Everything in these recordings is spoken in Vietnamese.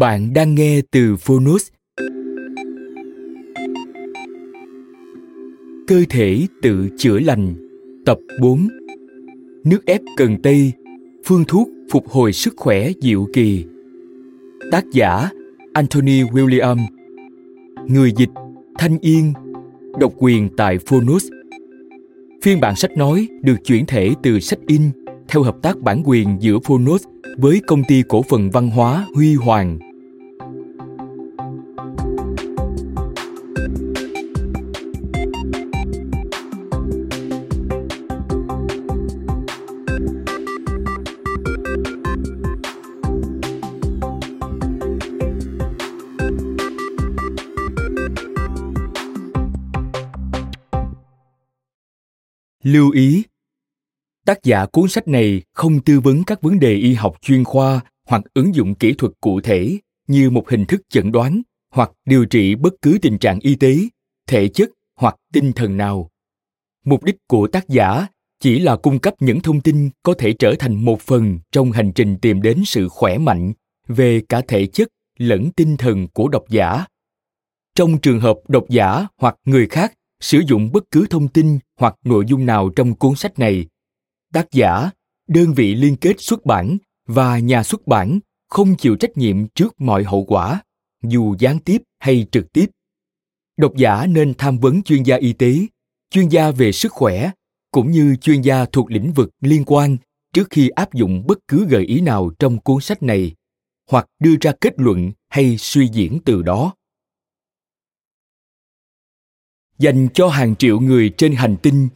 Bạn đang nghe từ Phonus Cơ thể tự chữa lành. Tập 4 Nước ép cần tây. Phương thuốc phục hồi sức khỏe diệu kỳ. Tác giả, Anthony William. Người dịch, Thanh Yên. Độc quyền tại Phonus Phiên bản sách nói được chuyển thể từ sách in theo hợp tác bản quyền giữa Phonos với công ty cổ phần văn hóa Huy Hoàng. Lưu ý Tác giả cuốn sách này không tư vấn các vấn đề y học chuyên khoa hoặc ứng dụng kỹ thuật cụ thể như một hình thức chẩn đoán hoặc điều trị bất cứ tình trạng y tế, thể chất hoặc tinh thần nào. Mục đích của tác giả chỉ là cung cấp những thông tin có thể trở thành một phần trong hành trình tìm đến sự khỏe mạnh về cả thể chất lẫn tinh thần của độc giả. Trong trường hợp độc giả hoặc người khác sử dụng bất cứ thông tin hoặc nội dung nào trong cuốn sách này. Tác giả, đơn vị liên kết xuất bản và nhà xuất bản không chịu trách nhiệm trước mọi hậu quả, dù gián tiếp hay trực tiếp. Độc giả nên tham vấn chuyên gia y tế, chuyên gia về sức khỏe, cũng như chuyên gia thuộc lĩnh vực liên quan trước khi áp dụng bất cứ gợi ý nào trong cuốn sách này, hoặc đưa ra kết luận hay suy diễn từ đó dành cho hàng triệu người trên hành tinh.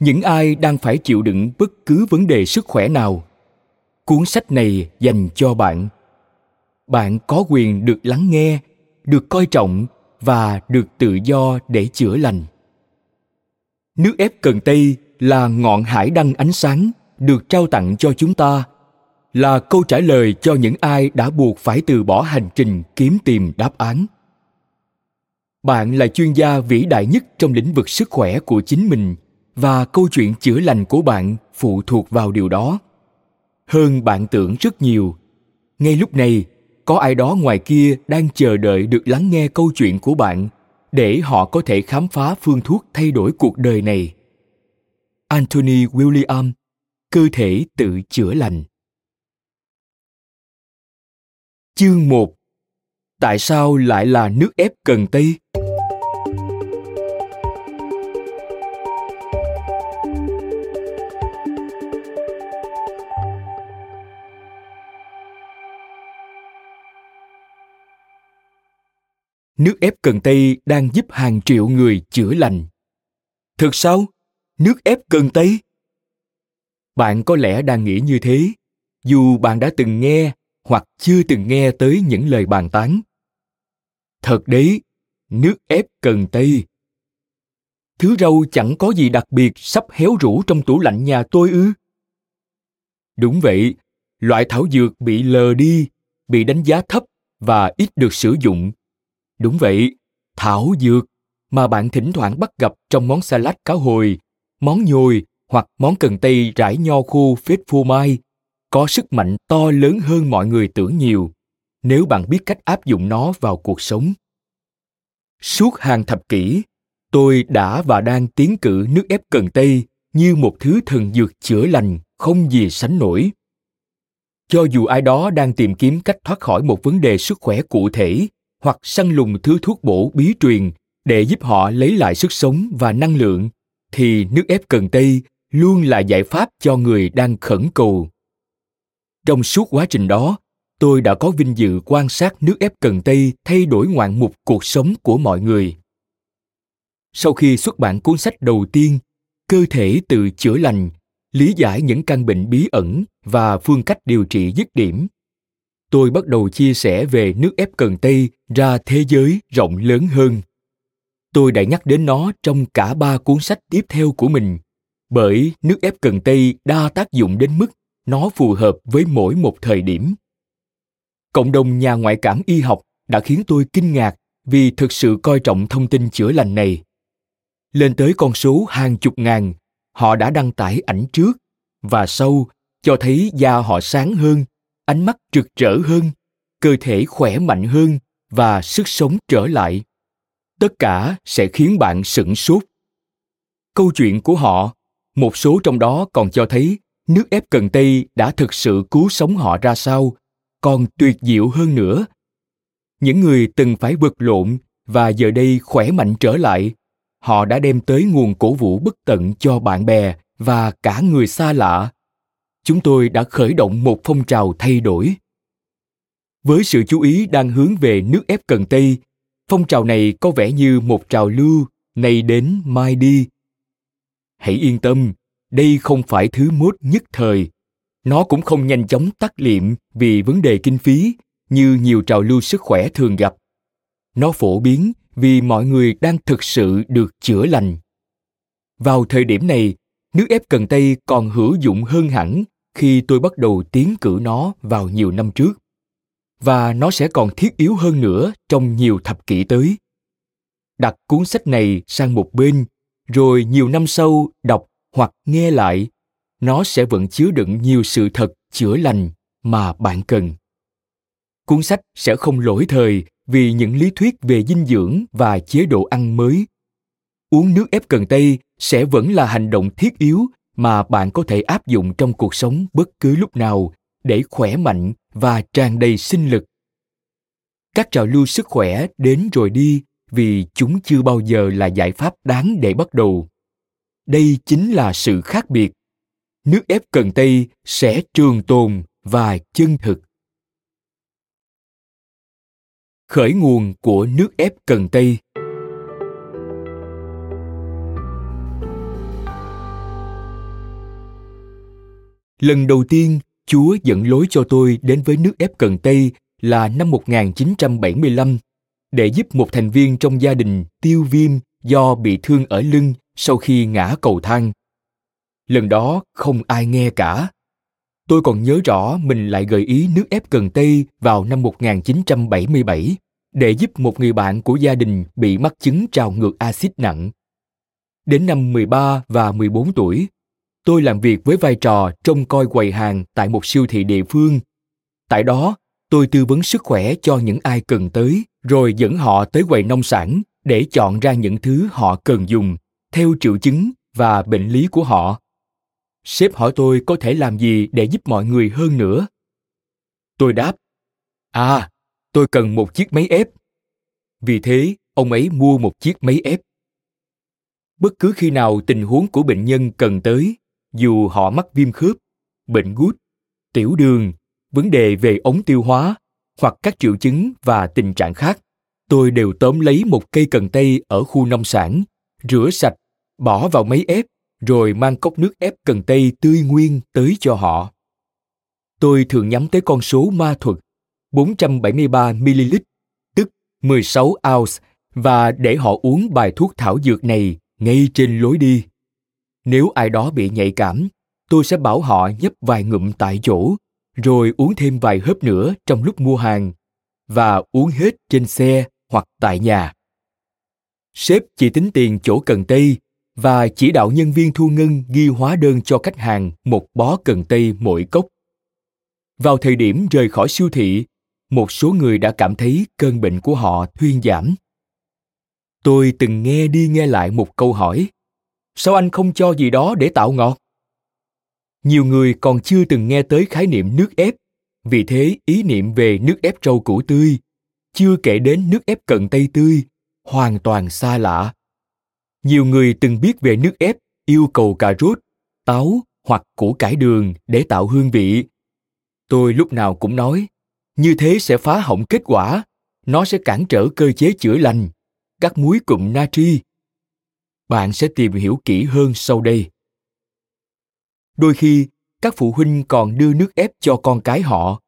Những ai đang phải chịu đựng bất cứ vấn đề sức khỏe nào. Cuốn sách này dành cho bạn. Bạn có quyền được lắng nghe, được coi trọng và được tự do để chữa lành. Nước ép cần tây là ngọn hải đăng ánh sáng được trao tặng cho chúng ta, là câu trả lời cho những ai đã buộc phải từ bỏ hành trình kiếm tìm đáp án bạn là chuyên gia vĩ đại nhất trong lĩnh vực sức khỏe của chính mình và câu chuyện chữa lành của bạn phụ thuộc vào điều đó. Hơn bạn tưởng rất nhiều. Ngay lúc này, có ai đó ngoài kia đang chờ đợi được lắng nghe câu chuyện của bạn để họ có thể khám phá phương thuốc thay đổi cuộc đời này. Anthony william, cơ thể tự chữa lành. Chương 1 Tại sao lại là nước ép cần tây? Nước ép cần tây đang giúp hàng triệu người chữa lành. Thực sao? Nước ép cần tây? Bạn có lẽ đang nghĩ như thế. Dù bạn đã từng nghe hoặc chưa từng nghe tới những lời bàn tán. Thật đấy, nước ép cần tây. Thứ rau chẳng có gì đặc biệt sắp héo rũ trong tủ lạnh nhà tôi ư? Đúng vậy, loại thảo dược bị lờ đi, bị đánh giá thấp và ít được sử dụng. Đúng vậy, thảo dược mà bạn thỉnh thoảng bắt gặp trong món salad cá hồi, món nhồi hoặc món cần tây rải nho khô phết phô mai có sức mạnh to lớn hơn mọi người tưởng nhiều nếu bạn biết cách áp dụng nó vào cuộc sống. Suốt hàng thập kỷ tôi đã và đang tiến cử nước ép cần tây như một thứ thần dược chữa lành không gì sánh nổi. Cho dù ai đó đang tìm kiếm cách thoát khỏi một vấn đề sức khỏe cụ thể hoặc săn lùng thứ thuốc bổ bí truyền để giúp họ lấy lại sức sống và năng lượng, thì nước ép cần tây luôn là giải pháp cho người đang khẩn cầu. Trong suốt quá trình đó, tôi đã có vinh dự quan sát nước ép cần tây thay đổi ngoạn mục cuộc sống của mọi người. Sau khi xuất bản cuốn sách đầu tiên, cơ thể tự chữa lành, lý giải những căn bệnh bí ẩn và phương cách điều trị dứt điểm, tôi bắt đầu chia sẻ về nước ép cần tây ra thế giới rộng lớn hơn. Tôi đã nhắc đến nó trong cả ba cuốn sách tiếp theo của mình, bởi nước ép cần tây đa tác dụng đến mức nó phù hợp với mỗi một thời điểm. Cộng đồng nhà ngoại cảm y học đã khiến tôi kinh ngạc vì thực sự coi trọng thông tin chữa lành này. Lên tới con số hàng chục ngàn, họ đã đăng tải ảnh trước, và sau cho thấy da họ sáng hơn, ánh mắt rực rỡ hơn, cơ thể khỏe mạnh hơn và sức sống trở lại. Tất cả sẽ khiến bạn sửng sốt. Câu chuyện của họ, một số trong đó còn cho thấy nước ép cần tây đã thực sự cứu sống họ ra sao, còn tuyệt diệu hơn nữa. Những người từng phải vật lộn và giờ đây khỏe mạnh trở lại, họ đã đem tới nguồn cổ vũ bất tận cho bạn bè và cả người xa lạ. Chúng tôi đã khởi động một phong trào thay đổi với sự chú ý đang hướng về nước ép cần tây, phong trào này có vẻ như một trào lưu nay đến mai đi. Hãy yên tâm, đây không phải thứ mốt nhất thời. Nó cũng không nhanh chóng tắt liệm vì vấn đề kinh phí, như nhiều trào lưu sức khỏe thường gặp. Nó phổ biến vì mọi người đang thực sự được chữa lành. Vào thời điểm này, nước ép cần tây còn hữu dụng hơn hẳn khi tôi bắt đầu tiến cử nó vào nhiều năm trước và nó sẽ còn thiết yếu hơn nữa trong nhiều thập kỷ tới. Đặt cuốn sách này sang một bên, rồi nhiều năm sau đọc hoặc nghe lại, nó sẽ vẫn chứa đựng nhiều sự thật chữa lành mà bạn cần. Cuốn sách sẽ không lỗi thời vì những lý thuyết về dinh dưỡng và chế độ ăn mới. Uống nước ép cần tây sẽ vẫn là hành động thiết yếu mà bạn có thể áp dụng trong cuộc sống bất cứ lúc nào để khỏe mạnh và tràn đầy sinh lực. Các trào lưu sức khỏe đến rồi đi vì chúng chưa bao giờ là giải pháp đáng để bắt đầu. Đây chính là sự khác biệt. Nước ép cần tây sẽ trường tồn và chân thực. Khởi nguồn của nước ép cần tây. Lần đầu tiên, Chúa dẫn lối cho tôi đến với nước ép cần tây là năm 1975 để giúp một thành viên trong gia đình tiêu viêm do bị thương ở lưng sau khi ngã cầu thang. Lần đó không ai nghe cả. Tôi còn nhớ rõ mình lại gợi ý nước ép cần tây vào năm 1977 để giúp một người bạn của gia đình bị mắc chứng trào ngược axit nặng. Đến năm 13 và 14 tuổi, tôi làm việc với vai trò trông coi quầy hàng tại một siêu thị địa phương. Tại đó, tôi tư vấn sức khỏe cho những ai cần tới, rồi dẫn họ tới quầy nông sản để chọn ra những thứ họ cần dùng theo triệu chứng và bệnh lý của họ. Sếp hỏi tôi có thể làm gì để giúp mọi người hơn nữa. Tôi đáp, à, tôi cần một chiếc máy ép. Vì thế, ông ấy mua một chiếc máy ép. Bất cứ khi nào tình huống của bệnh nhân cần tới, dù họ mắc viêm khớp, bệnh gút, tiểu đường, vấn đề về ống tiêu hóa hoặc các triệu chứng và tình trạng khác, tôi đều tóm lấy một cây cần tây ở khu nông sản, rửa sạch, bỏ vào máy ép, rồi mang cốc nước ép cần tây tươi nguyên tới cho họ. Tôi thường nhắm tới con số ma thuật 473 ml, tức 16 ounce, và để họ uống bài thuốc thảo dược này ngay trên lối đi. Nếu ai đó bị nhạy cảm, tôi sẽ bảo họ nhấp vài ngụm tại chỗ, rồi uống thêm vài hớp nữa trong lúc mua hàng, và uống hết trên xe hoặc tại nhà. Sếp chỉ tính tiền chỗ cần tây và chỉ đạo nhân viên thu ngân ghi hóa đơn cho khách hàng một bó cần tây mỗi cốc. Vào thời điểm rời khỏi siêu thị, một số người đã cảm thấy cơn bệnh của họ thuyên giảm. tôi từng nghe đi nghe lại một câu hỏi sao anh không cho gì đó để tạo ngọt? Nhiều người còn chưa từng nghe tới khái niệm nước ép. Vì thế, ý niệm về nước ép rau củ tươi chưa kể đến nước ép cần tây tươi, hoàn toàn xa lạ. Nhiều người từng biết về nước ép, yêu cầu cà rốt, táo hoặc củ cải đường để tạo hương vị. Tôi lúc nào cũng nói, như thế sẽ phá hỏng kết quả, nó sẽ cản trở cơ chế chữa lành. Các muối cụm natri bạn sẽ tìm hiểu kỹ hơn sau đây. Đôi khi, các phụ huynh còn đưa nước ép cho con cái họ.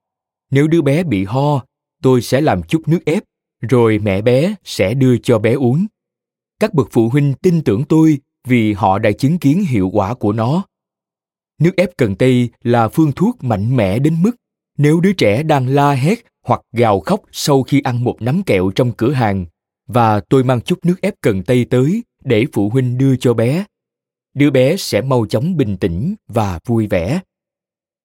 Nếu đứa bé bị ho, tôi sẽ làm chút nước ép, rồi mẹ bé sẽ đưa cho bé uống. Các bậc phụ huynh tin tưởng tôi vì họ đã chứng kiến hiệu quả của nó. Nước ép cần tây là phương thuốc mạnh mẽ đến mức nếu đứa trẻ đang la hét hoặc gào khóc sau khi ăn một nắm kẹo trong cửa hàng, và tôi mang chút nước ép cần tây tới để phụ huynh đưa cho bé. Đứa bé sẽ mau chóng bình tĩnh và vui vẻ.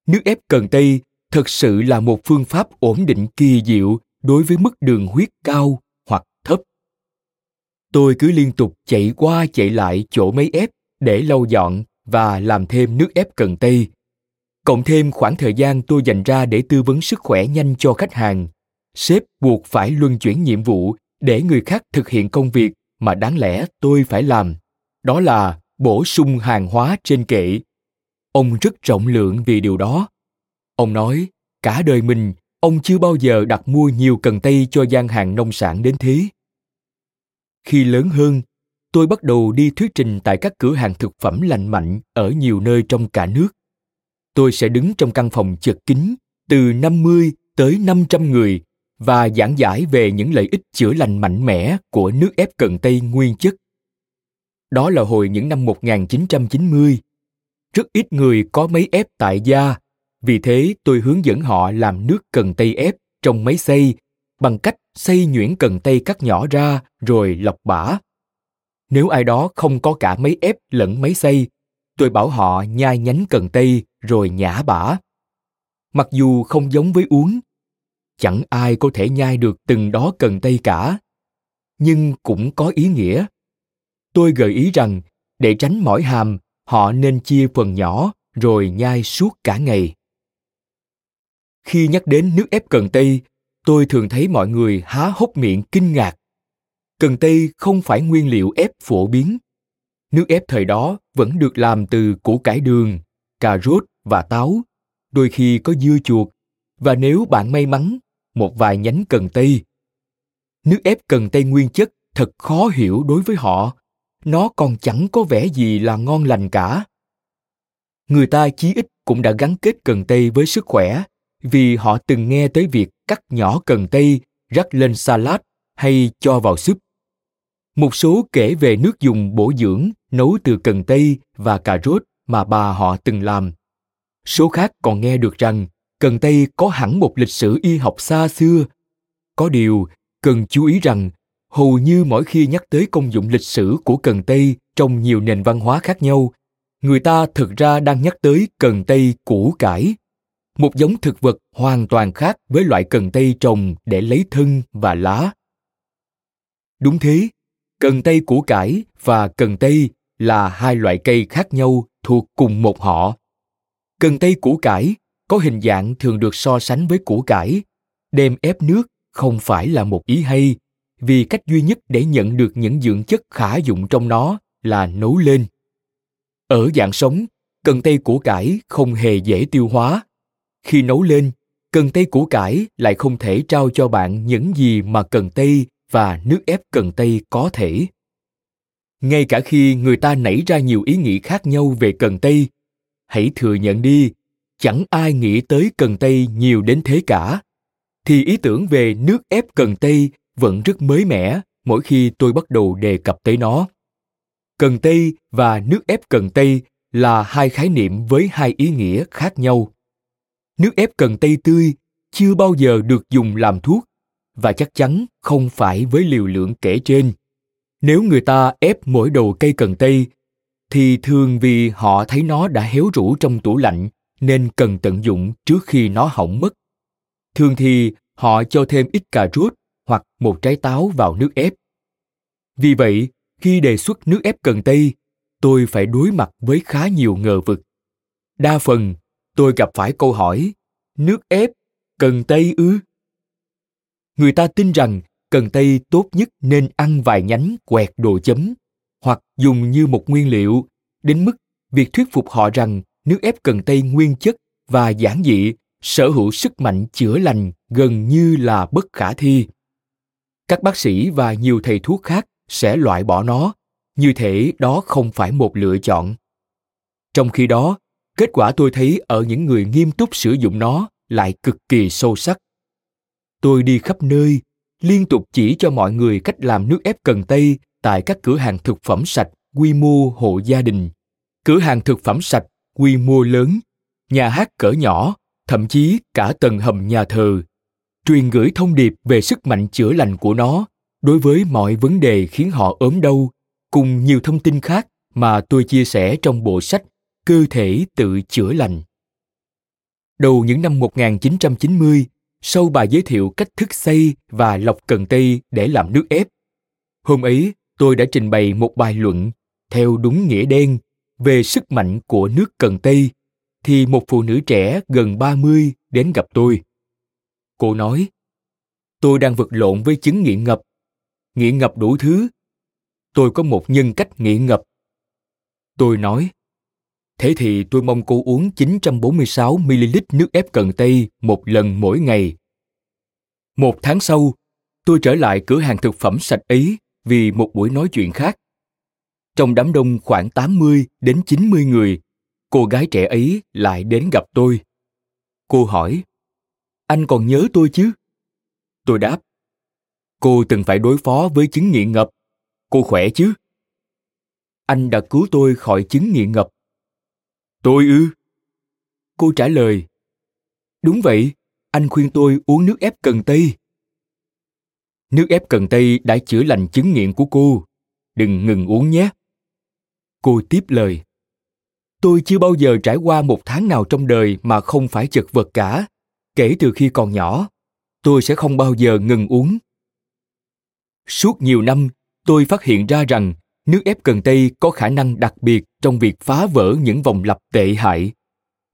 Nước ép cần tây thực sự là một phương pháp ổn định kỳ diệu đối với mức đường huyết cao hoặc thấp. Tôi cứ liên tục chạy qua chạy lại chỗ máy ép để lau dọn và làm thêm nước ép cần tây. Cộng thêm khoảng thời gian tôi dành ra để tư vấn sức khỏe nhanh cho khách hàng, sếp buộc phải luân chuyển nhiệm vụ để người khác thực hiện công việc mà đáng lẽ tôi phải làm. Đó là bổ sung hàng hóa trên kệ. Ông rất rộng lượng vì điều đó. Ông nói, cả đời mình, ông chưa bao giờ đặt mua nhiều cần tây cho gian hàng nông sản đến thế. Khi lớn hơn, tôi bắt đầu đi thuyết trình tại các cửa hàng thực phẩm lành mạnh ở nhiều nơi trong cả nước. Tôi sẽ đứng trong căn phòng chật kín, từ 50 tới 500 người và giảng giải về những lợi ích chữa lành mạnh mẽ của nước ép cần tây nguyên chất. Đó là hồi những năm 1990. Rất ít người có máy ép tại gia, vì thế tôi hướng dẫn họ làm nước cần tây ép trong máy xay bằng cách xay nhuyễn cần tây cắt nhỏ ra rồi lọc bã. Nếu ai đó không có cả máy ép lẫn máy xay, tôi bảo họ nhai nhánh cần tây rồi nhả bã. Mặc dù không giống với uống, chẳng ai có thể nhai được từng đó cần tây cả, nhưng cũng có ý nghĩa. Tôi gợi ý rằng để tránh mỏi hàm, họ nên chia phần nhỏ rồi nhai suốt cả ngày. Khi nhắc đến nước ép cần tây, tôi thường thấy mọi người há hốc miệng kinh ngạc. Cần tây không phải nguyên liệu ép phổ biến. Nước ép thời đó vẫn được làm từ củ cải đường, cà rốt và táo, đôi khi có dưa chuột, và nếu bạn may mắn, một vài nhánh cần tây. Nước ép cần tây nguyên chất thật khó hiểu đối với họ, nó còn chẳng có vẻ gì là ngon lành cả. Người ta chí ít cũng đã gắn kết cần tây với sức khỏe vì họ từng nghe tới việc cắt nhỏ cần tây rắc lên salad hay cho vào súp. Một số kể về nước dùng bổ dưỡng nấu từ cần tây và cà rốt mà bà họ từng làm. Số khác còn nghe được rằng cần tây có hẳn một lịch sử y học xa xưa. Có điều, cần chú ý rằng hầu như mỗi khi nhắc tới công dụng lịch sử của cần tây trong nhiều nền văn hóa khác nhau, người ta thực ra đang nhắc tới cần tây củ cải một giống thực vật hoàn toàn khác với loại cần tây trồng để lấy thân và lá. Đúng thế, cần tây củ cải và cần tây là hai loại cây khác nhau thuộc cùng một họ. Cần tây củ cải có hình dạng thường được so sánh với củ cải, đem ép nước không phải là một ý hay, vì cách duy nhất để nhận được những dưỡng chất khả dụng trong nó là nấu lên. Ở dạng sống, cần tây củ cải không hề dễ tiêu hóa. Khi nấu lên cần tây củ cải lại không thể trao cho bạn những gì mà cần tây và nước ép cần tây có thể. Ngay cả khi người ta nảy ra nhiều ý nghĩ khác nhau về cần tây hãy thừa nhận đi chẳng ai nghĩ tới cần tây nhiều đến thế cả. Thì ý tưởng về nước ép cần tây vẫn rất mới mẻ mỗi khi tôi bắt đầu đề cập tới nó. Cần tây và nước ép cần tây là hai khái niệm với hai ý nghĩa khác nhau. Nước ép cần tây tươi chưa bao giờ được dùng làm thuốc và chắc chắn không phải với liều lượng kể trên. Nếu người ta ép mỗi đầu cây cần tây, thì thường vì họ thấy nó đã héo rũ trong tủ lạnh nên cần tận dụng trước khi nó hỏng mất. Thường thì họ cho thêm ít cà rốt hoặc một trái táo vào nước ép. Vì vậy, khi đề xuất nước ép cần tây, tôi phải đối mặt với khá nhiều ngờ vực. Đa phần, tôi gặp phải câu hỏi, nước ép cần tây ư? Người ta tin rằng cần tây tốt nhất nên ăn vài nhánh quẹt đồ chấm hoặc dùng như một nguyên liệu đến mức việc thuyết phục họ rằng nước ép cần tây nguyên chất và giản dị, sở hữu sức mạnh chữa lành gần như là bất khả thi. Các bác sĩ và nhiều thầy thuốc khác sẽ loại bỏ nó. Như thể đó không phải một lựa chọn. Trong khi đó, kết quả tôi thấy ở những người nghiêm túc sử dụng nó lại cực kỳ sâu sắc. Tôi đi khắp nơi, liên tục chỉ cho mọi người cách làm nước ép cần tây tại các cửa hàng thực phẩm sạch quy mô hộ gia đình. Cửa hàng thực phẩm sạch quy mô lớn nhà hát cỡ nhỏ thậm chí cả tầng hầm nhà thờ truyền gửi thông điệp về sức mạnh chữa lành của nó đối với mọi vấn đề khiến họ ốm đau cùng nhiều thông tin khác mà tôi chia sẻ trong bộ sách Cơ thể tự chữa lành. Đầu những năm 1990, sau bài giới thiệu cách thức xây và lọc cần tây để làm nước ép. Hôm ấy, tôi đã trình bày một bài luận theo đúng nghĩa đen về sức mạnh của nước cần tây thì một phụ nữ trẻ gần 30 đến gặp tôi. Cô nói, tôi đang vật lộn với chứng nghiện ngập. Nghiện ngập đủ thứ. Tôi có một nhân cách nghiện ngập. Tôi nói, thế thì tôi mong cô uống 946ml nước ép cần tây một lần mỗi ngày. Một tháng sau, tôi trở lại cửa hàng thực phẩm sạch ấy vì một buổi nói chuyện khác. Trong đám đông khoảng 80 đến 90 người, cô gái trẻ ấy lại đến gặp tôi. Cô hỏi, anh còn nhớ tôi chứ? Tôi đáp, cô từng phải đối phó với chứng nghiện ngập. Cô khỏe chứ? Anh đã cứu tôi khỏi chứng nghiện ngập. Tôi ư? Cô trả lời, đúng vậy, anh khuyên tôi uống nước ép cần tây. Nước ép cần tây đã chữa lành chứng nghiện của cô. Đừng ngừng uống nhé. Cô tiếp lời. Tôi chưa bao giờ trải qua một tháng nào trong đời mà không phải chật vật cả. Kể từ khi còn nhỏ, tôi sẽ không bao giờ ngừng uống. Suốt nhiều năm, tôi phát hiện ra rằng nước ép cần tây có khả năng đặc biệt trong việc phá vỡ những vòng lặp tệ hại.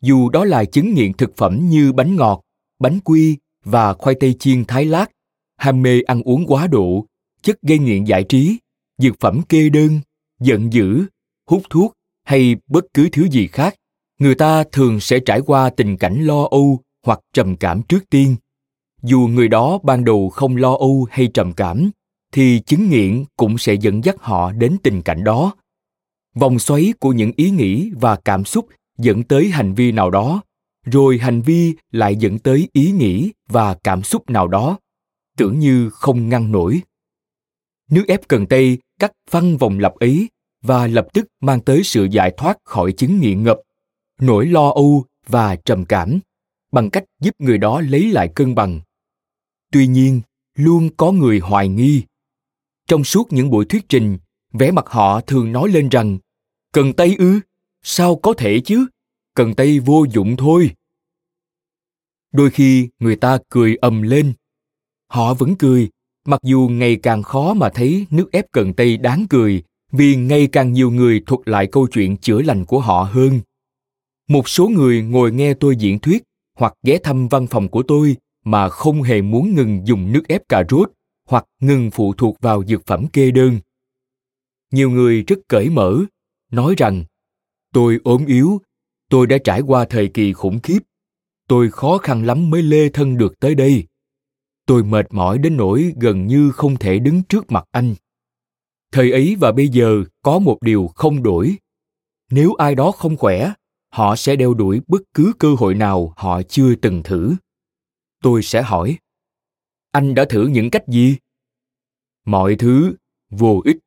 Dù đó là chứng nghiện thực phẩm như bánh ngọt, bánh quy và khoai tây chiên thái lát, ham mê ăn uống quá độ, chất gây nghiện giải trí, dược phẩm kê đơn, giận dữ, hút thuốc hay bất cứ thứ gì khác, người ta thường sẽ trải qua tình cảnh lo âu hoặc trầm cảm trước tiên. Dù người đó ban đầu không lo âu hay trầm cảm, thì chứng nghiện cũng sẽ dẫn dắt họ đến tình cảnh đó. Vòng xoáy của những ý nghĩ và cảm xúc dẫn tới hành vi nào đó rồi hành vi lại dẫn tới ý nghĩ và cảm xúc nào đó tưởng như không ngăn nổi nước ép cần tây cắt phăng vòng lặp ấy và lập tức mang tới sự giải thoát khỏi chứng nghiện ngập, nỗi lo âu và trầm cảm, bằng cách giúp người đó lấy lại cân bằng. Tuy nhiên, luôn có người hoài nghi. Trong suốt những buổi thuyết trình, vẻ mặt họ thường nói lên rằng, cần tây ư? Sao có thể chứ? Cần tây vô dụng thôi. Đôi khi người ta cười ầm lên. Họ vẫn cười, mặc dù ngày càng khó mà thấy nước ép cần tây đáng cười vì ngày càng nhiều người thuật lại câu chuyện chữa lành của họ hơn. Một số người ngồi nghe tôi diễn thuyết hoặc ghé thăm văn phòng của tôi mà không hề muốn ngừng dùng nước ép cà rốt hoặc ngừng phụ thuộc vào dược phẩm kê đơn. Nhiều người rất cởi mở, nói rằng, tôi ốm yếu, tôi đã trải qua thời kỳ khủng khiếp, tôi khó khăn lắm mới lê thân được tới đây. Tôi mệt mỏi đến nỗi gần như không thể đứng trước mặt anh thời ấy và bây giờ có một điều không đổi. Nếu ai đó không khỏe, họ sẽ đeo đuổi bất cứ cơ hội nào họ chưa từng thử. Tôi sẽ hỏi, anh đã thử những cách gì? Mọi thứ, vô ích.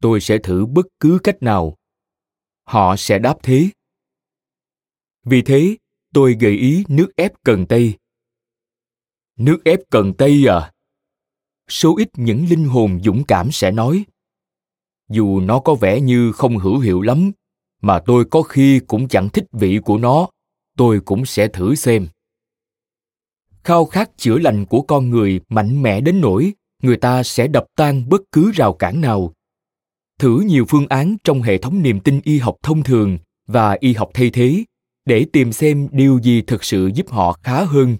Tôi sẽ thử bất cứ cách nào. Họ sẽ đáp thế. Vì thế, tôi gợi ý nước ép cần tây. Nước ép cần tây à? Số ít những linh hồn dũng cảm sẽ nói dù nó có vẻ như không hữu hiệu lắm, mà tôi có khi cũng chẳng thích vị của nó, tôi cũng sẽ thử xem. Khao khát chữa lành của con người mạnh mẽ đến nỗi người ta sẽ đập tan bất cứ rào cản nào. Thử nhiều phương án trong hệ thống niềm tin y học thông thường và y học thay thế để tìm xem điều gì thực sự giúp họ khá hơn.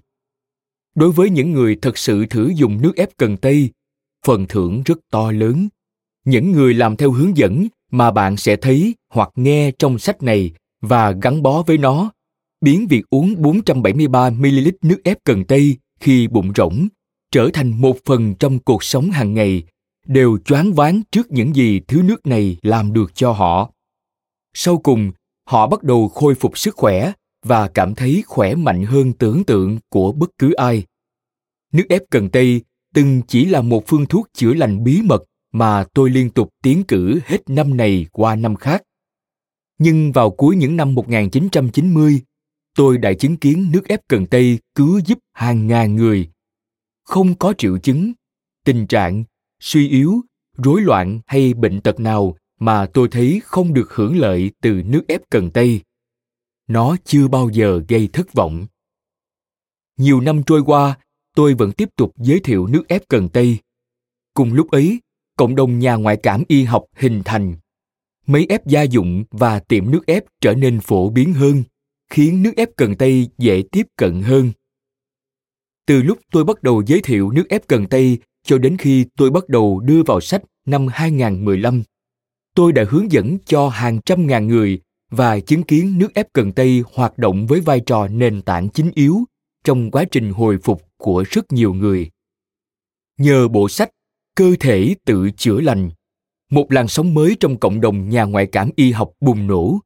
Đối với những người thực sự thử dùng nước ép cần tây, phần thưởng rất to lớn những người làm theo hướng dẫn mà bạn sẽ thấy hoặc nghe trong sách này và gắn bó với nó. Biến việc uống 473 ml nước ép cần tây khi bụng rỗng trở thành một phần trong cuộc sống hàng ngày đều choáng váng trước những gì thứ nước này làm được cho họ. Sau cùng, họ bắt đầu khôi phục sức khỏe và cảm thấy khỏe mạnh hơn tưởng tượng của bất cứ ai. Nước ép cần tây từng chỉ là một phương thuốc chữa lành bí mật mà tôi liên tục tiến cử hết năm này qua năm khác. Nhưng vào cuối những năm 1990, tôi đã chứng kiến nước ép cần tây cứu giúp hàng ngàn người. Không có triệu chứng, tình trạng, suy yếu, rối loạn hay bệnh tật nào mà tôi thấy không được hưởng lợi từ nước ép cần tây. Nó chưa bao giờ gây thất vọng. Nhiều năm trôi qua, tôi vẫn tiếp tục giới thiệu nước ép cần tây. Cùng lúc ấy, cộng đồng nhà ngoại cảm y học hình thành. máy ép gia dụng và tiệm nước ép trở nên phổ biến hơn, khiến nước ép cần tây dễ tiếp cận hơn. Từ lúc tôi bắt đầu giới thiệu nước ép cần tây cho đến khi tôi bắt đầu đưa vào sách năm 2015, tôi đã hướng dẫn cho hàng trăm ngàn người và chứng kiến nước ép cần tây hoạt động với vai trò nền tảng chính yếu trong quá trình hồi phục của rất nhiều người. Nhờ bộ sách cơ thể tự chữa lành, một làn sóng mới trong cộng đồng nhà ngoại cảm y học bùng nổ.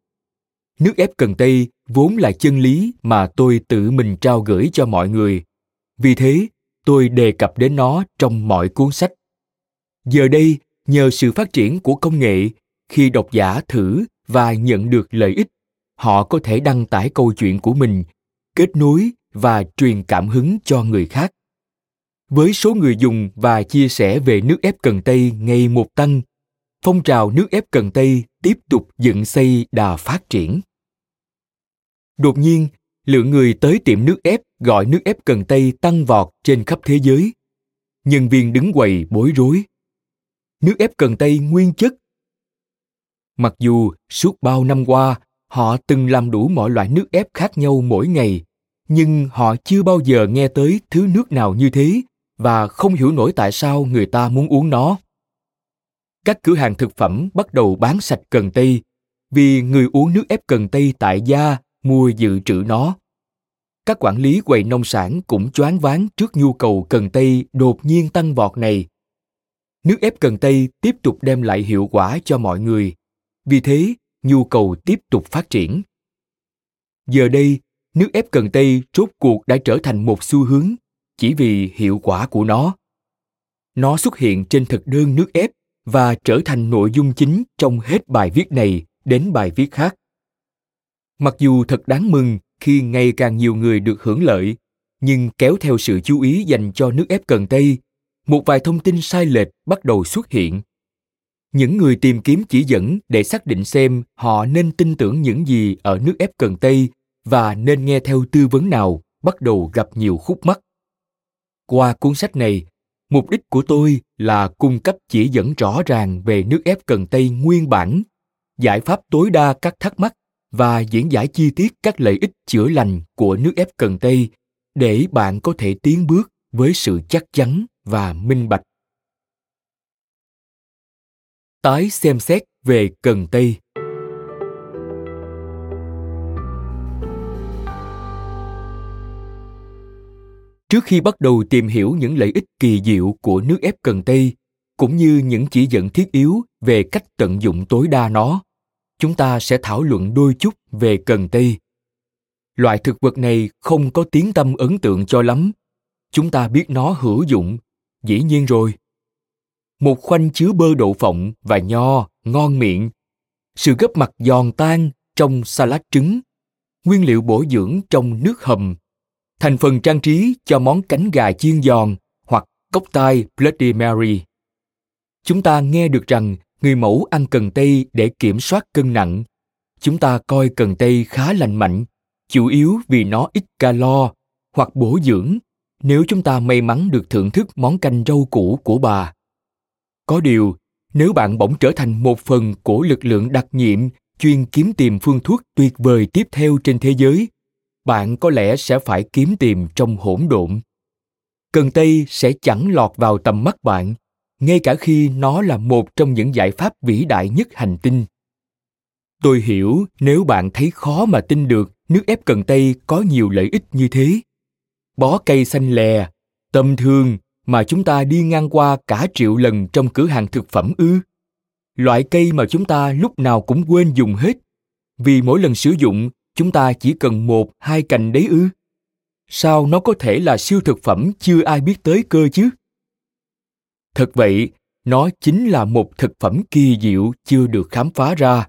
Nước ép cần tây vốn là chân lý mà tôi tự mình trao gửi cho mọi người. Vì thế, tôi đề cập đến nó trong mọi cuốn sách. Giờ đây, nhờ sự phát triển của công nghệ, khi độc giả thử và nhận được lợi ích, họ có thể đăng tải câu chuyện của mình, kết nối và truyền cảm hứng cho người khác với số người dùng và chia sẻ về nước ép cần tây ngày một tăng, phong trào nước ép cần tây tiếp tục dựng xây đà phát triển. Đột nhiên, lượng người tới tiệm nước ép, gọi nước ép cần tây tăng vọt trên khắp thế giới. Nhân viên đứng quầy bối rối. Nước ép cần tây nguyên chất. Mặc dù suốt bao năm qua, họ từng làm đủ mọi loại nước ép khác nhau mỗi ngày, nhưng họ chưa bao giờ nghe tới thứ nước nào như thế và không hiểu nổi tại sao người ta muốn uống nó. Các cửa hàng thực phẩm bắt đầu bán sạch cần tây vì người uống nước ép cần tây tại gia mua dự trữ nó. Các quản lý quầy nông sản cũng choáng váng trước nhu cầu cần tây đột nhiên tăng vọt này. Nước ép cần tây tiếp tục đem lại hiệu quả cho mọi người. Vì thế, nhu cầu tiếp tục phát triển. Giờ đây, nước ép cần tây rốt cuộc đã trở thành một xu hướng chỉ vì hiệu quả của nó. Nó xuất hiện trên thực đơn nước ép và trở thành nội dung chính trong hết bài viết này đến bài viết khác. Mặc dù thật đáng mừng khi ngày càng nhiều người được hưởng lợi, nhưng kéo theo sự chú ý dành cho nước ép cần tây một vài thông tin sai lệch bắt đầu xuất hiện. Những người tìm kiếm chỉ dẫn để xác định xem họ nên tin tưởng những gì ở nước ép cần tây và nên nghe theo tư vấn nào bắt đầu gặp nhiều khúc mắc qua cuốn sách này, mục đích của tôi là cung cấp chỉ dẫn rõ ràng về nước ép cần tây nguyên bản, giải pháp tối đa các thắc mắc và diễn giải chi tiết các lợi ích chữa lành của nước ép cần tây để bạn có thể tiến bước với sự chắc chắn và minh bạch. Tái xem xét về cần tây trước khi bắt đầu tìm hiểu những lợi ích kỳ diệu của nước ép cần tây, cũng như những chỉ dẫn thiết yếu về cách tận dụng tối đa nó, chúng ta sẽ thảo luận đôi chút về cần tây. Loại thực vật này không có tiếng tâm ấn tượng cho lắm. Chúng ta biết nó hữu dụng, dĩ nhiên rồi. Một khoanh chứa bơ đậu phộng và nho, ngon miệng. Sự gấp mặt giòn tan trong salad trứng. Nguyên liệu bổ dưỡng trong nước hầm thành phần trang trí cho món cánh gà chiên giòn hoặc cốc tai Bloody Mary. Chúng ta nghe được rằng người mẫu ăn cần tây để kiểm soát cân nặng. Chúng ta coi cần tây khá lành mạnh, chủ yếu vì nó ít calo hoặc bổ dưỡng, nếu chúng ta may mắn được thưởng thức món canh rau củ của bà. Có điều, nếu bạn bỗng trở thành một phần của lực lượng đặc nhiệm chuyên kiếm tìm phương thuốc tuyệt vời tiếp theo trên thế giới, bạn có lẽ sẽ phải kiếm tìm trong hỗn độn. Cần Tây sẽ chẳng lọt vào tầm mắt bạn, ngay cả khi nó là một trong những giải pháp vĩ đại nhất hành tinh. Tôi hiểu nếu bạn thấy khó mà tin được nước ép cần tây có nhiều lợi ích như thế. Bó cây xanh lè, tầm thường mà chúng ta đi ngang qua cả triệu lần trong cửa hàng thực phẩm ư. Loại cây mà chúng ta lúc nào cũng quên dùng hết, vì mỗi lần sử dụng chúng ta chỉ cần một hai cành đấy ư. Sao nó có thể là siêu thực phẩm chưa ai biết tới cơ chứ? Thật vậy, nó chính là một thực phẩm kỳ diệu chưa được khám phá ra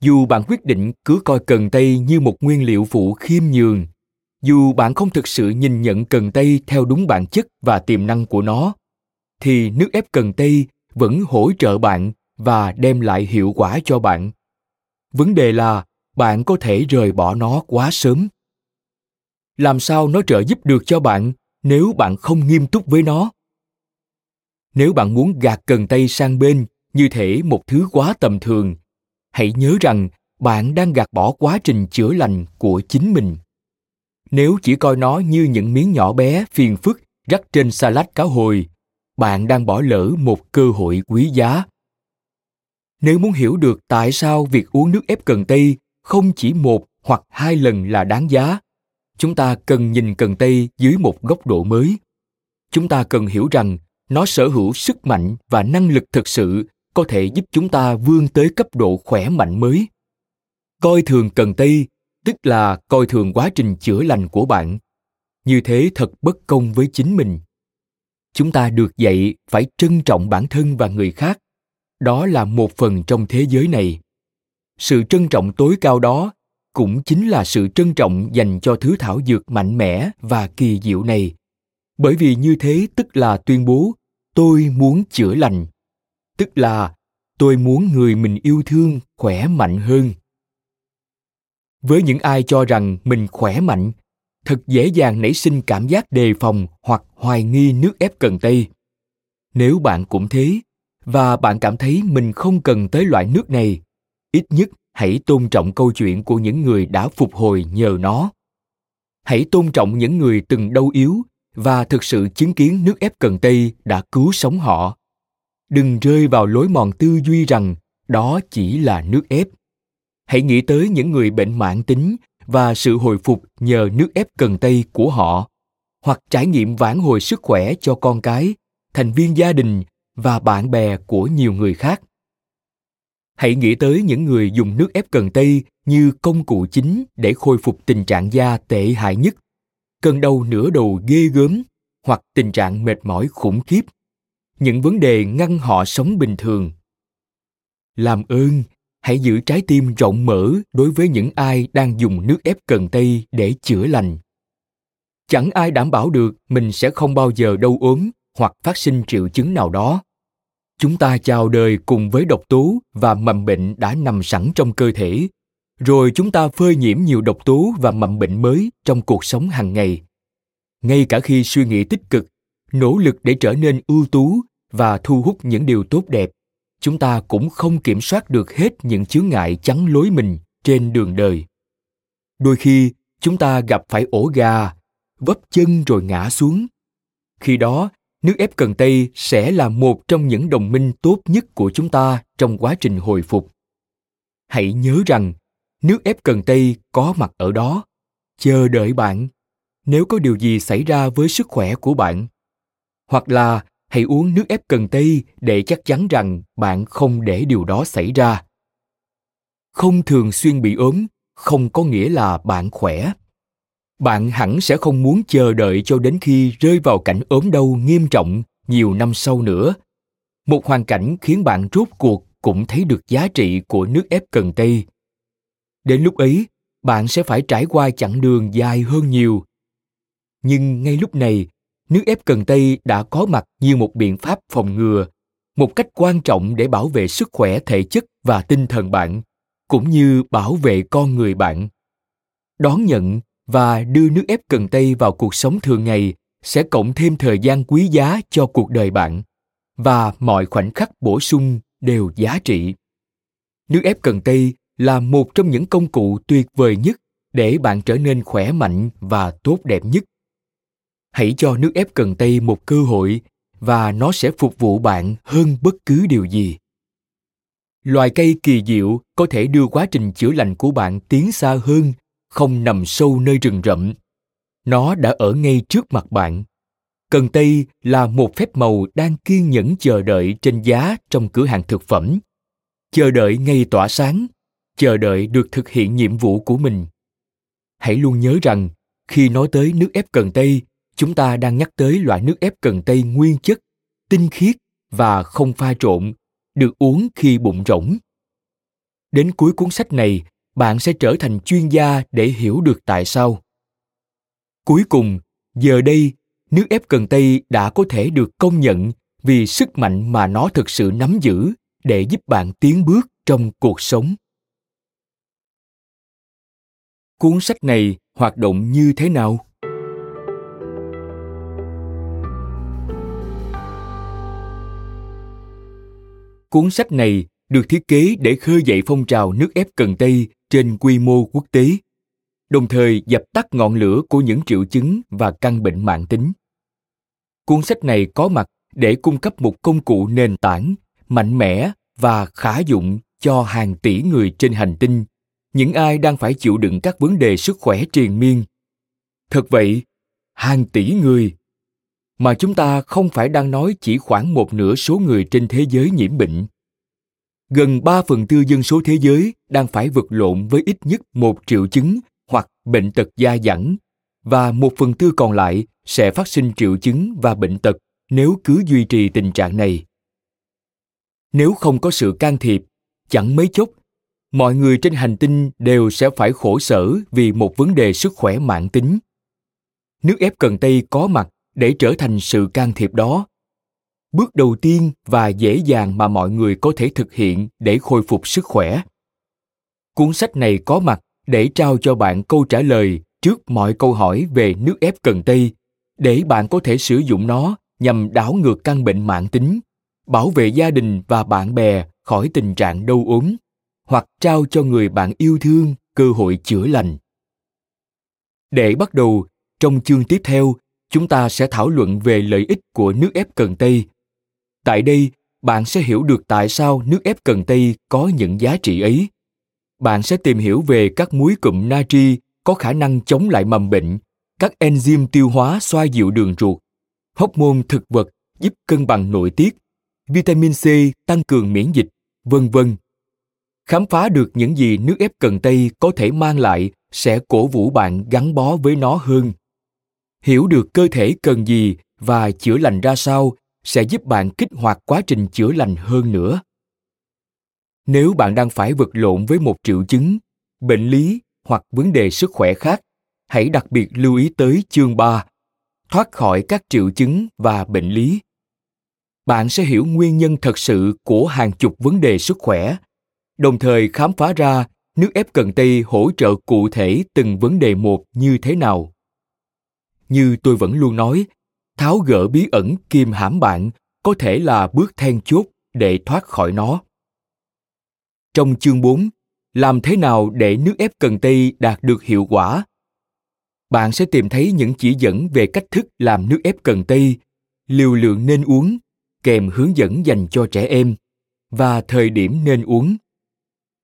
dù bạn quyết định cứ coi cần tây như một nguyên liệu phụ khiêm nhường dù bạn không thực sự nhìn nhận cần tây theo đúng bản chất và tiềm năng của nó thì nước ép cần tây vẫn hỗ trợ bạn và đem lại hiệu quả cho bạn vấn đề là bạn có thể rời bỏ nó quá sớm. Làm sao nó trợ giúp được cho bạn nếu bạn không nghiêm túc với nó? Nếu bạn muốn gạt cần tây sang bên như thể một thứ quá tầm thường, hãy nhớ rằng bạn đang gạt bỏ quá trình chữa lành của chính mình. Nếu chỉ coi nó như những miếng nhỏ bé phiền phức rắc trên salad cá hồi, bạn đang bỏ lỡ một cơ hội quý giá. Nếu muốn hiểu được tại sao việc uống nước ép cần tây không chỉ một hoặc hai lần là đáng giá. Chúng ta cần nhìn cần tây dưới một góc độ mới. Chúng ta cần hiểu rằng nó sở hữu sức mạnh và năng lực thực sự, có thể giúp chúng ta vươn tới cấp độ khỏe mạnh mới. Coi thường cần tây tức là coi thường quá trình chữa lành của bạn. Như thế thật bất công với chính mình. Chúng ta được dạy phải trân trọng bản thân và người khác. Đó là một phần trong thế giới này sự trân trọng tối cao đó cũng chính là sự trân trọng dành cho thứ thảo dược mạnh mẽ và kỳ diệu này. Bởi vì như thế tức là tuyên bố, tôi muốn chữa lành. Tức là, tôi muốn người mình yêu thương khỏe mạnh hơn. Với những ai cho rằng mình khỏe mạnh, thật dễ dàng nảy sinh cảm giác đề phòng hoặc hoài nghi nước ép cần tây. Nếu bạn cũng thế, và bạn cảm thấy mình không cần tới loại nước này ít nhất, hãy tôn trọng câu chuyện của những người đã phục hồi nhờ nó. Hãy tôn trọng những người từng đau yếu và thực sự chứng kiến nước ép cần tây đã cứu sống họ. Đừng rơi vào lối mòn tư duy rằng đó chỉ là nước ép. Hãy nghĩ tới những người bệnh mãn tính và sự hồi phục nhờ nước ép cần tây của họ, hoặc trải nghiệm vãn hồi sức khỏe cho con cái, thành viên gia đình và bạn bè của nhiều người khác hãy nghĩ tới những người dùng nước ép cần tây như công cụ chính để khôi phục tình trạng da tệ hại nhất cơn đau nửa đầu ghê gớm hoặc tình trạng mệt mỏi khủng khiếp. Những vấn đề ngăn họ sống bình thường. Làm ơn, hãy giữ trái tim rộng mở đối với những ai đang dùng nước ép cần tây để chữa lành. Chẳng ai đảm bảo được mình sẽ không bao giờ đau ốm hoặc phát sinh triệu chứng nào đó chúng ta chào đời cùng với độc tố và mầm bệnh đã nằm sẵn trong cơ thể. Rồi chúng ta phơi nhiễm nhiều độc tố và mầm bệnh mới trong cuộc sống hàng ngày. Ngay cả khi suy nghĩ tích cực, nỗ lực để trở nên ưu tú và thu hút những điều tốt đẹp, chúng ta cũng không kiểm soát được hết những chướng ngại chắn lối mình trên đường đời. Đôi khi, chúng ta gặp phải ổ gà, vấp chân rồi ngã xuống. Khi đó nước ép cần tây sẽ là một trong những đồng minh tốt nhất của chúng ta trong quá trình hồi phục. Hãy nhớ rằng, nước ép cần tây có mặt ở đó. Chờ đợi bạn. Nếu có điều gì xảy ra với sức khỏe của bạn, hoặc là hãy uống nước ép cần tây để chắc chắn rằng bạn không để điều đó xảy ra. Không thường xuyên bị ốm, không có nghĩa là bạn khỏe bạn hẳn sẽ không muốn chờ đợi cho đến khi rơi vào cảnh ốm đau nghiêm trọng nhiều năm sau nữa. Một hoàn cảnh khiến bạn rốt cuộc cũng thấy được giá trị của nước ép cần tây đến lúc ấy, bạn sẽ phải trải qua chặng đường dài hơn nhiều. Nhưng ngay lúc này, nước ép cần tây đã có mặt như một biện pháp phòng ngừa, một cách quan trọng để bảo vệ sức khỏe thể chất và tinh thần bạn, cũng như bảo vệ con người bạn. Đón nhận và đưa nước ép cần tây vào cuộc sống thường ngày sẽ cộng thêm thời gian quý giá cho cuộc đời bạn và mọi khoảnh khắc bổ sung đều giá trị. Nước ép cần tây là một trong những công cụ tuyệt vời nhất để bạn trở nên khỏe mạnh và tốt đẹp nhất. Hãy cho nước ép cần tây một cơ hội và nó sẽ phục vụ bạn hơn bất cứ điều gì. Loài cây kỳ diệu có thể đưa quá trình chữa lành của bạn tiến xa hơn không nằm sâu nơi rừng rậm. Nó đã ở ngay trước mặt bạn. Cần tây là một phép màu đang kiên nhẫn chờ đợi trên giá trong cửa hàng thực phẩm. Chờ đợi ngay tỏa sáng, chờ đợi được thực hiện nhiệm vụ của mình. Hãy luôn nhớ rằng, khi nói tới nước ép cần tây, chúng ta đang nhắc tới loại nước ép cần tây nguyên chất, tinh khiết và không pha trộn, được uống khi bụng rỗng. Đến cuối cuốn sách này bạn sẽ trở thành chuyên gia để hiểu được tại sao. Cuối cùng, giờ đây, nước ép cần tây đã có thể được công nhận vì sức mạnh mà nó thực sự nắm giữ để giúp bạn tiến bước trong cuộc sống. Cuốn sách này hoạt động như thế nào? Cuốn sách này được thiết kế để khơi dậy phong trào nước ép cần tây trên quy mô quốc tế, đồng thời dập tắt ngọn lửa của những triệu chứng và căn bệnh mạng tính. Cuốn sách này có mặt để cung cấp một công cụ nền tảng mạnh mẽ và khả dụng cho hàng tỷ người trên hành tinh. Những ai đang phải chịu đựng các vấn đề sức khỏe triền miên. Thật vậy, hàng tỷ người mà chúng ta không phải đang nói chỉ khoảng một nửa số người trên thế giới nhiễm bệnh. Gần 3 phần tư dân số thế giới đang phải vật lộn với ít nhất một triệu chứng hoặc bệnh tật da dẳng và một phần tư còn lại sẽ phát sinh triệu chứng và bệnh tật nếu cứ duy trì tình trạng này. Nếu không có sự can thiệp, chẳng mấy chốc, mọi người trên hành tinh đều sẽ phải khổ sở vì một vấn đề sức khỏe mãn tính. Nước ép cần tây có mặt để trở thành sự can thiệp đó bước đầu tiên và dễ dàng mà mọi người có thể thực hiện để khôi phục sức khỏe. Cuốn sách này có mặt để trao cho bạn câu trả lời trước mọi câu hỏi về nước ép cần tây để bạn có thể sử dụng nó nhằm đảo ngược căn bệnh mãn tính, bảo vệ gia đình và bạn bè khỏi tình trạng đau ốm hoặc trao cho người bạn yêu thương cơ hội chữa lành. Để bắt đầu, trong chương tiếp theo, chúng ta sẽ thảo luận về lợi ích của nước ép cần tây tại đây, bạn sẽ hiểu được tại sao nước ép cần tây có những giá trị ấy. Bạn sẽ tìm hiểu về các muối cụm natri có khả năng chống lại mầm bệnh, các enzyme tiêu hóa xoa dịu đường ruột, hormone thực vật giúp cân bằng nội tiết, vitamin c tăng cường miễn dịch, vân vân. Khám phá được những gì nước ép cần tây có thể mang lại sẽ cổ vũ bạn gắn bó với nó hơn. Hiểu được cơ thể cần gì và chữa lành ra sao sẽ giúp bạn kích hoạt quá trình chữa lành hơn nữa nếu bạn đang phải vật lộn với một triệu chứng bệnh lý hoặc vấn đề sức khỏe khác hãy đặc biệt lưu ý tới chương 3, thoát khỏi các triệu chứng và bệnh lý. Bạn sẽ hiểu nguyên nhân thật sự của hàng chục vấn đề sức khỏe, đồng thời khám phá ra nước ép cần tây hỗ trợ cụ thể từng vấn đề một như thế nào như tôi vẫn luôn nói tháo gỡ bí ẩn kim hãm bạn có thể là bước then chốt để thoát khỏi nó. Trong chương 4, làm thế nào để nước ép cần tây đạt được hiệu quả? Bạn sẽ tìm thấy những chỉ dẫn về cách thức làm nước ép cần tây, liều lượng nên uống, kèm hướng dẫn dành cho trẻ em và thời điểm nên uống.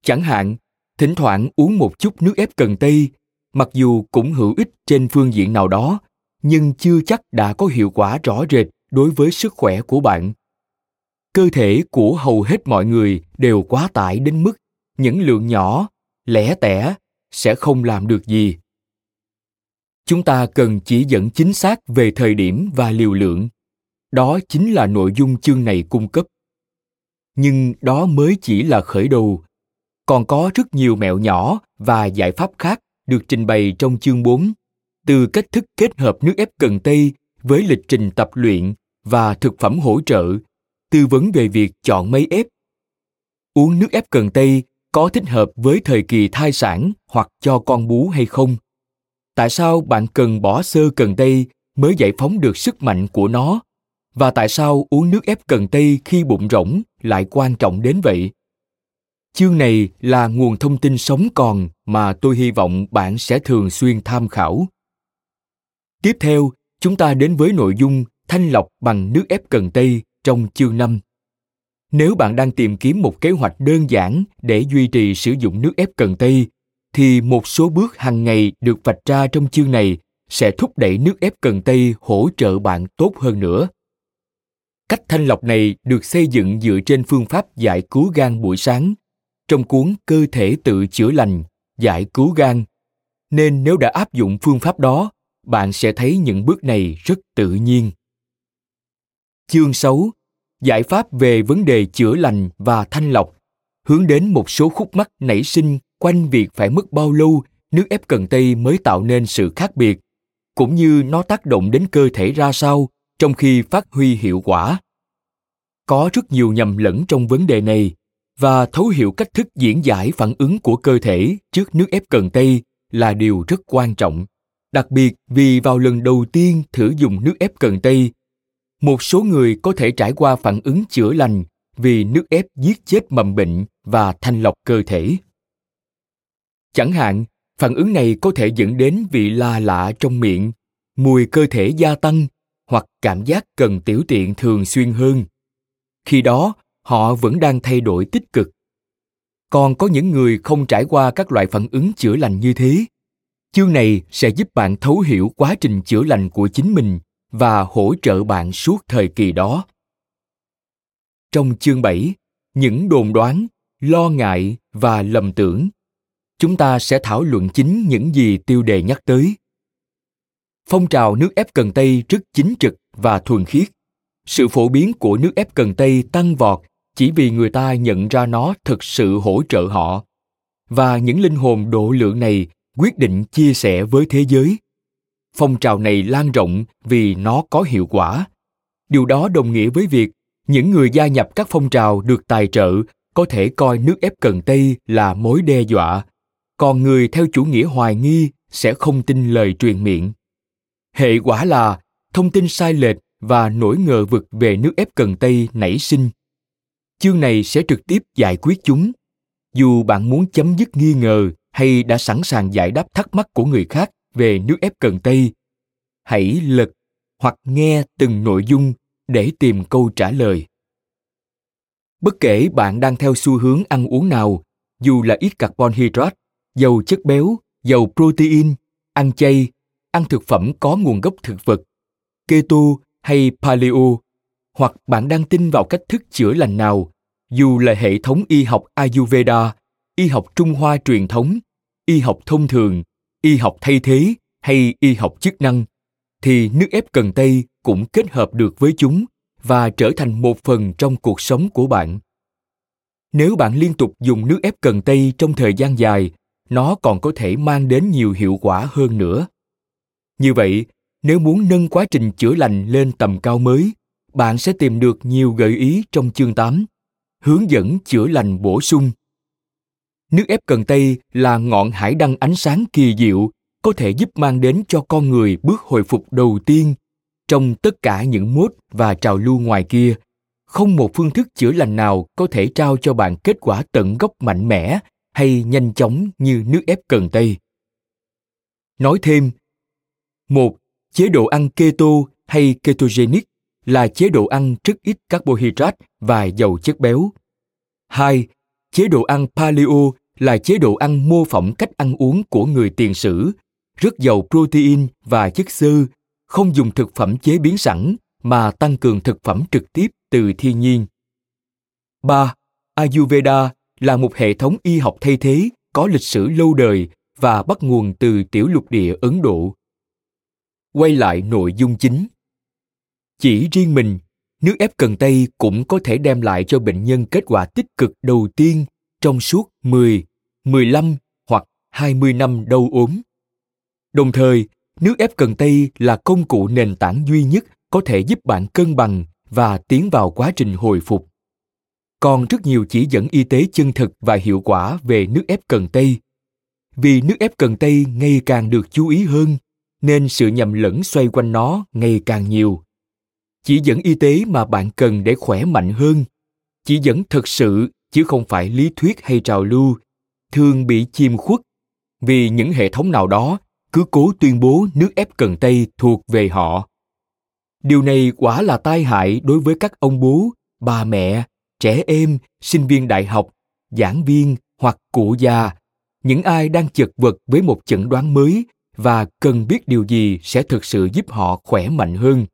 Chẳng hạn, thỉnh thoảng uống một chút nước ép cần tây, mặc dù cũng hữu ích trên phương diện nào đó, nhưng chưa chắc đã có hiệu quả rõ rệt đối với sức khỏe của bạn. Cơ thể của hầu hết mọi người đều quá tải đến mức những lượng nhỏ, lẻ tẻ sẽ không làm được gì. Chúng ta cần chỉ dẫn chính xác về thời điểm và liều lượng. Đó chính là nội dung chương này cung cấp. Nhưng đó mới chỉ là khởi đầu. Còn có rất nhiều mẹo nhỏ và giải pháp khác được trình bày trong chương 4 từ cách thức kết hợp nước ép cần tây với lịch trình tập luyện và thực phẩm hỗ trợ, tư vấn về việc chọn máy ép. Uống nước ép cần tây có thích hợp với thời kỳ thai sản hoặc cho con bú hay không? Tại sao bạn cần bỏ sơ cần tây mới giải phóng được sức mạnh của nó và tại sao uống nước ép cần tây khi bụng rỗng lại quan trọng đến vậy chương này là nguồn thông tin sống còn mà tôi hy vọng bạn sẽ thường xuyên tham khảo tiếp theo chúng ta đến với nội dung thanh lọc bằng nước ép cần tây trong chương 5. Nếu bạn đang tìm kiếm một kế hoạch đơn giản để duy trì sử dụng nước ép cần tây, thì một số bước hàng ngày được vạch ra trong chương này sẽ thúc đẩy nước ép cần tây hỗ trợ bạn tốt hơn nữa. Cách thanh lọc này được xây dựng dựa trên phương pháp giải cứu gan buổi sáng trong cuốn Cơ thể tự chữa lành, giải cứu gan. Nên nếu đã áp dụng phương pháp đó, bạn sẽ thấy những bước này rất tự nhiên. Chương 6. Giải pháp về vấn đề chữa lành và thanh lọc hướng đến một số khúc mắc nảy sinh quanh việc phải mất bao lâu nước ép cần tây mới tạo nên sự khác biệt, cũng như nó tác động đến cơ thể ra sao trong khi phát huy hiệu quả. Có rất nhiều nhầm lẫn trong vấn đề này và thấu hiểu cách thức diễn giải phản ứng của cơ thể trước nước ép cần tây là điều rất quan trọng. Đặc biệt vì vào lần đầu tiên thử dùng nước ép cần tây, một số người có thể trải qua phản ứng chữa lành vì nước ép giết chết mầm bệnh và thanh lọc cơ thể. Chẳng hạn, phản ứng này có thể dẫn đến vị la lạ trong miệng, mùi cơ thể gia tăng hoặc cảm giác cần tiểu tiện thường xuyên hơn. Khi đó, họ vẫn đang thay đổi tích cực. Còn có những người không trải qua các loại phản ứng chữa lành như thế. Chương này sẽ giúp bạn thấu hiểu quá trình chữa lành của chính mình và hỗ trợ bạn suốt thời kỳ đó. Trong chương 7, những đồn đoán, lo ngại và lầm tưởng chúng ta sẽ thảo luận chính những gì tiêu đề nhắc tới. Phong trào nước ép cần tây rất chính trực và thuần khiết. Sự phổ biến của nước ép cần tây tăng vọt chỉ vì người ta nhận ra nó thực sự hỗ trợ họ. Và những linh hồn độ lượng này quyết định chia sẻ với thế giới. Phong trào này lan rộng vì nó có hiệu quả. Điều đó đồng nghĩa với việc những người gia nhập các phong trào được tài trợ có thể coi nước ép cần tây là mối đe dọa, còn người theo chủ nghĩa hoài nghi sẽ không tin lời truyền miệng hệ quả là thông tin sai lệch và nỗi ngờ vực về nước ép cần tây nảy sinh chương này sẽ trực tiếp giải quyết chúng dù bạn muốn chấm dứt nghi ngờ hay đã sẵn sàng giải đáp thắc mắc của người khác về nước ép cần tây? Hãy lật hoặc nghe từng nội dung để tìm câu trả lời. Bất kể bạn đang theo xu hướng ăn uống nào dù là ít carbon hydrate dầu chất béo, dầu protein, ăn chay, ăn thực phẩm có nguồn gốc thực vật, keto hay paleo, hoặc bạn đang tin vào cách thức chữa lành nào, dù là hệ thống y học Ayurveda, y học Trung Hoa truyền thống, y học thông thường, y học thay thế hay y học chức năng, thì nước ép cần tây cũng kết hợp được với chúng và trở thành một phần trong cuộc sống của bạn. Nếu bạn liên tục dùng nước ép cần tây trong thời gian dài nó còn có thể mang đến nhiều hiệu quả hơn nữa. Như vậy, nếu muốn nâng quá trình chữa lành lên tầm cao mới, bạn sẽ tìm được nhiều gợi ý trong chương 8, hướng dẫn chữa lành bổ sung. Nước ép cần tây là ngọn hải đăng ánh sáng kỳ diệu có thể giúp mang đến cho con người bước hồi phục đầu tiên trong tất cả những mốt và trào lưu ngoài kia không một phương thức chữa lành nào có thể trao cho bạn kết quả tận gốc mạnh mẽ hay nhanh chóng như nước ép cần tây. Nói thêm, một Chế độ ăn keto hay ketogenic là chế độ ăn rất ít carbohydrate và dầu chất béo. 2. Chế độ ăn paleo là chế độ ăn mô phỏng cách ăn uống của người tiền sử, rất giàu protein và chất xơ, không dùng thực phẩm chế biến sẵn mà tăng cường thực phẩm trực tiếp từ thiên nhiên. 3. Ayurveda là một hệ thống y học thay thế có lịch sử lâu đời và bắt nguồn từ tiểu lục địa Ấn Độ. Quay lại nội dung chính. Chỉ riêng mình, nước ép cần tây cũng có thể đem lại cho bệnh nhân kết quả tích cực đầu tiên trong suốt 10, 15 hoặc 20 năm đau ốm. Đồng thời, nước ép cần tây là công cụ nền tảng duy nhất có thể giúp bạn cân bằng và tiến vào quá trình hồi phục còn rất nhiều chỉ dẫn y tế chân thực và hiệu quả về nước ép cần tây. Vì nước ép cần tây ngày càng được chú ý hơn, nên sự nhầm lẫn xoay quanh nó ngày càng nhiều chỉ dẫn y tế mà bạn cần để khỏe mạnh hơn chỉ dẫn thực sự chứ không phải lý thuyết hay trào lưu thường bị chìm khuất. Vì những hệ thống nào đó cứ cố tuyên bố nước ép cần tây thuộc về họ. Điều này quả là tai hại đối với các ông bố, bà mẹ, trẻ em, sinh viên đại học, giảng viên hoặc cụ già. Những ai đang chật vật với một chẩn đoán mới và cần biết điều gì sẽ thực sự giúp họ khỏe mạnh hơn.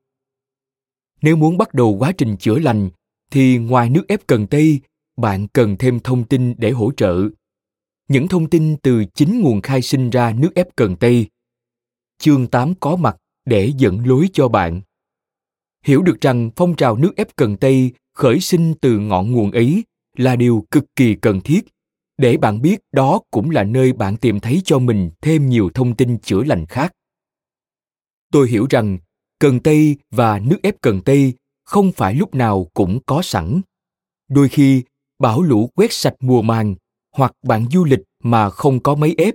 Nếu muốn bắt đầu quá trình chữa lành, thì ngoài nước ép cần tây, bạn cần thêm thông tin để hỗ trợ những thông tin từ chính nguồn khai sinh ra nước ép cần tây. Chương 8 có mặt để dẫn lối cho bạn. Hiểu được rằng phong trào nước ép cần tây khởi sinh từ ngọn nguồn ấy là điều cực kỳ cần thiết. Để bạn biết, đó cũng là nơi bạn tìm thấy cho mình thêm nhiều thông tin chữa lành khác. Tôi hiểu rằng cần tây và nước ép cần tây không phải lúc nào cũng có sẵn. Đôi khi, bão lũ quét sạch mùa màng hoặc bạn du lịch mà không có máy ép,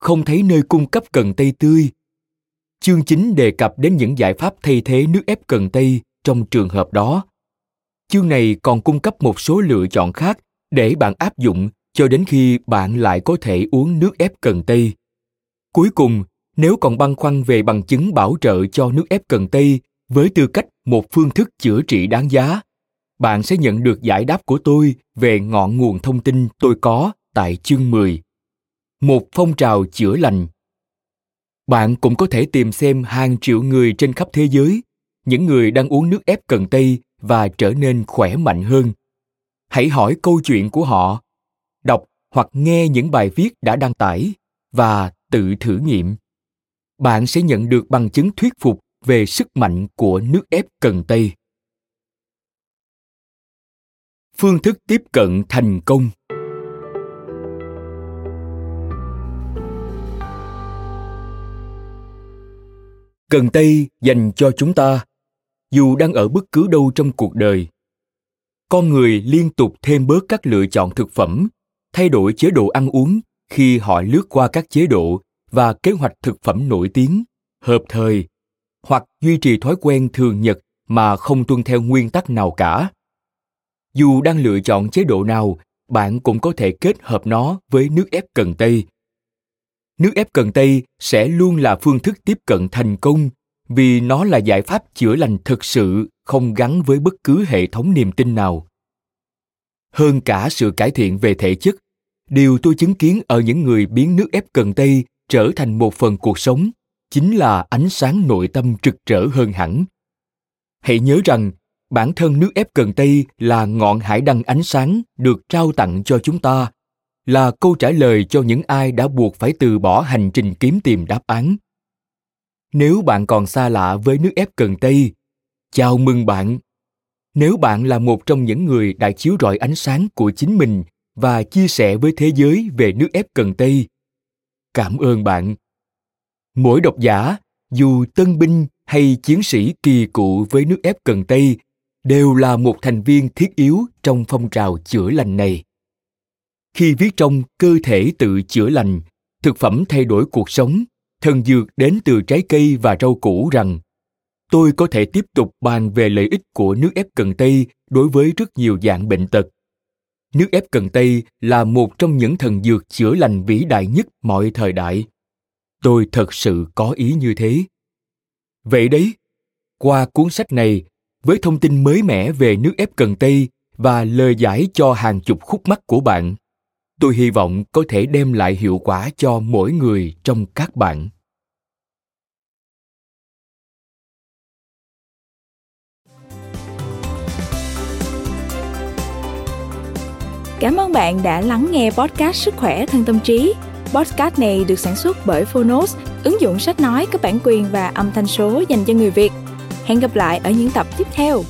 không thấy nơi cung cấp cần tây tươi. Chương chính đề cập đến những giải pháp thay thế nước ép cần tây trong trường hợp đó. Chương này còn cung cấp một số lựa chọn khác để bạn áp dụng cho đến khi bạn lại có thể uống nước ép cần tây. Cuối cùng, nếu còn băn khoăn về bằng chứng bảo trợ cho nước ép cần tây với tư cách một phương thức chữa trị đáng giá, bạn sẽ nhận được giải đáp của tôi về ngọn nguồn thông tin tôi có tại chương 10. Một phong trào chữa lành. Bạn cũng có thể tìm xem hàng triệu người trên khắp thế giới, những người đang uống nước ép cần tây và trở nên khỏe mạnh hơn. Hãy hỏi câu chuyện của họ, đọc hoặc nghe những bài viết đã đăng tải và tự thử nghiệm. Bạn sẽ nhận được bằng chứng thuyết phục về sức mạnh của nước ép cần tây. Phương thức tiếp cận thành công cần tây dành cho chúng ta, dù đang ở bất cứ đâu trong cuộc đời. Con người liên tục thêm bớt các lựa chọn thực phẩm, thay đổi chế độ ăn uống khi họ lướt qua các chế độ và kế hoạch thực phẩm nổi tiếng, hợp thời, hoặc duy trì thói quen thường nhật mà không tuân theo nguyên tắc nào cả. Dù đang lựa chọn chế độ nào, bạn cũng có thể kết hợp nó với nước ép cần tây nước ép cần tây sẽ luôn là phương thức tiếp cận thành công vì nó là giải pháp chữa lành thực sự không gắn với bất cứ hệ thống niềm tin nào. Hơn cả sự cải thiện về thể chất, điều tôi chứng kiến ở những người biến nước ép cần tây trở thành một phần cuộc sống chính là ánh sáng nội tâm trực trở hơn hẳn. Hãy nhớ rằng, bản thân nước ép cần tây là ngọn hải đăng ánh sáng được trao tặng cho chúng ta là câu trả lời cho những ai đã buộc phải từ bỏ hành trình kiếm tìm đáp án. Nếu bạn còn xa lạ với nước ép cần tây chào mừng bạn. Nếu bạn là một trong những người đã chiếu rọi ánh sáng của chính mình và chia sẻ với thế giới về nước ép cần tây cảm ơn bạn. Mỗi độc giả, dù tân binh hay chiến sĩ kỳ cựu với nước ép cần tây đều là một thành viên thiết yếu trong phong trào chữa lành này khi viết trong cơ thể tự chữa lành, thực phẩm thay đổi cuộc sống, thần dược đến từ trái cây và rau củ rằng, tôi có thể tiếp tục bàn về lợi ích của nước ép cần tây đối với rất nhiều dạng bệnh tật. Nước ép cần tây là một trong những thần dược chữa lành vĩ đại nhất mọi thời đại. Tôi thật sự có ý như thế. Vậy đấy, qua cuốn sách này, với thông tin mới mẻ về nước ép cần tây và lời giải cho hàng chục khúc mắc của bạn tôi hy vọng có thể đem lại hiệu quả cho mỗi người trong các bạn Cảm ơn bạn đã lắng nghe podcast Sức khỏe thân tâm trí. Podcast này được sản xuất bởi Phonos, ứng dụng sách nói có bản quyền và âm thanh số dành cho người Việt. Hẹn gặp lại ở những tập tiếp theo.